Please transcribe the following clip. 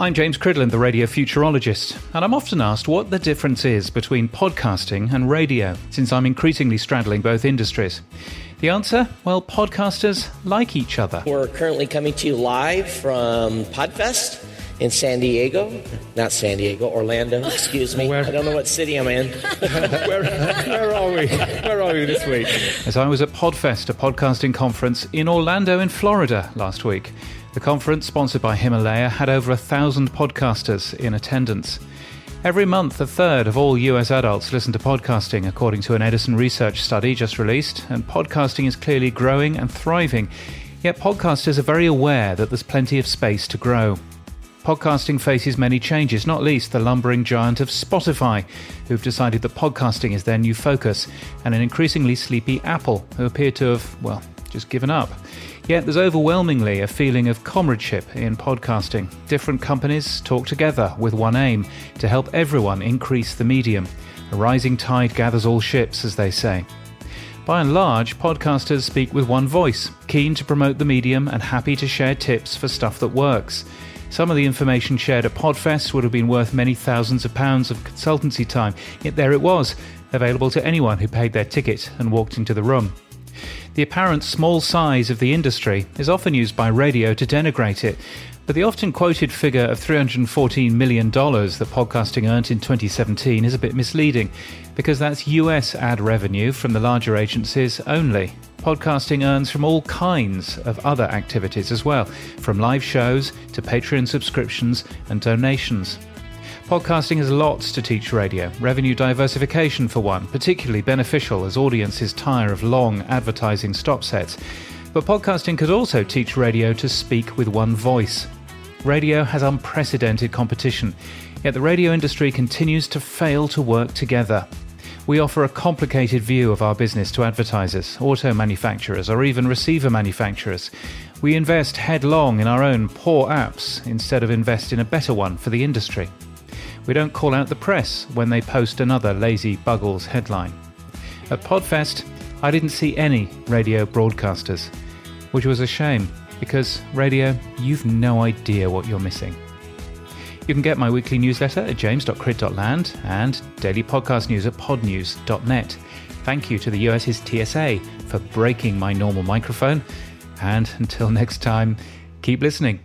I'm James Cridland, the radio futurologist, and I'm often asked what the difference is between podcasting and radio, since I'm increasingly straddling both industries. The answer? Well, podcasters like each other. We're currently coming to you live from Podfest in San Diego. Not San Diego, Orlando, excuse me. Where- I don't know what city I'm in. where, where are we? Where are we this week? As I was at Podfest, a podcasting conference in Orlando, in Florida, last week. The conference, sponsored by Himalaya, had over a thousand podcasters in attendance. Every month, a third of all US adults listen to podcasting, according to an Edison research study just released, and podcasting is clearly growing and thriving. Yet podcasters are very aware that there's plenty of space to grow. Podcasting faces many changes, not least the lumbering giant of Spotify, who've decided that podcasting is their new focus, and an increasingly sleepy Apple, who appear to have, well, just given up. Yet there's overwhelmingly a feeling of comradeship in podcasting. Different companies talk together with one aim to help everyone increase the medium. A rising tide gathers all ships, as they say. By and large, podcasters speak with one voice, keen to promote the medium and happy to share tips for stuff that works. Some of the information shared at Podfest would have been worth many thousands of pounds of consultancy time, yet there it was, available to anyone who paid their ticket and walked into the room. The apparent small size of the industry is often used by radio to denigrate it, but the often quoted figure of $314 million that podcasting earned in 2017 is a bit misleading, because that's US ad revenue from the larger agencies only. Podcasting earns from all kinds of other activities as well, from live shows to Patreon subscriptions and donations. Podcasting has lots to teach radio. Revenue diversification, for one, particularly beneficial as audiences tire of long advertising stop sets. But podcasting could also teach radio to speak with one voice. Radio has unprecedented competition, yet the radio industry continues to fail to work together. We offer a complicated view of our business to advertisers, auto manufacturers, or even receiver manufacturers. We invest headlong in our own poor apps instead of invest in a better one for the industry. We don't call out the press when they post another lazy Buggles headline. At Podfest, I didn't see any radio broadcasters, which was a shame because radio, you've no idea what you're missing. You can get my weekly newsletter at james.crid.land and daily podcast news at podnews.net. Thank you to the US's TSA for breaking my normal microphone. And until next time, keep listening.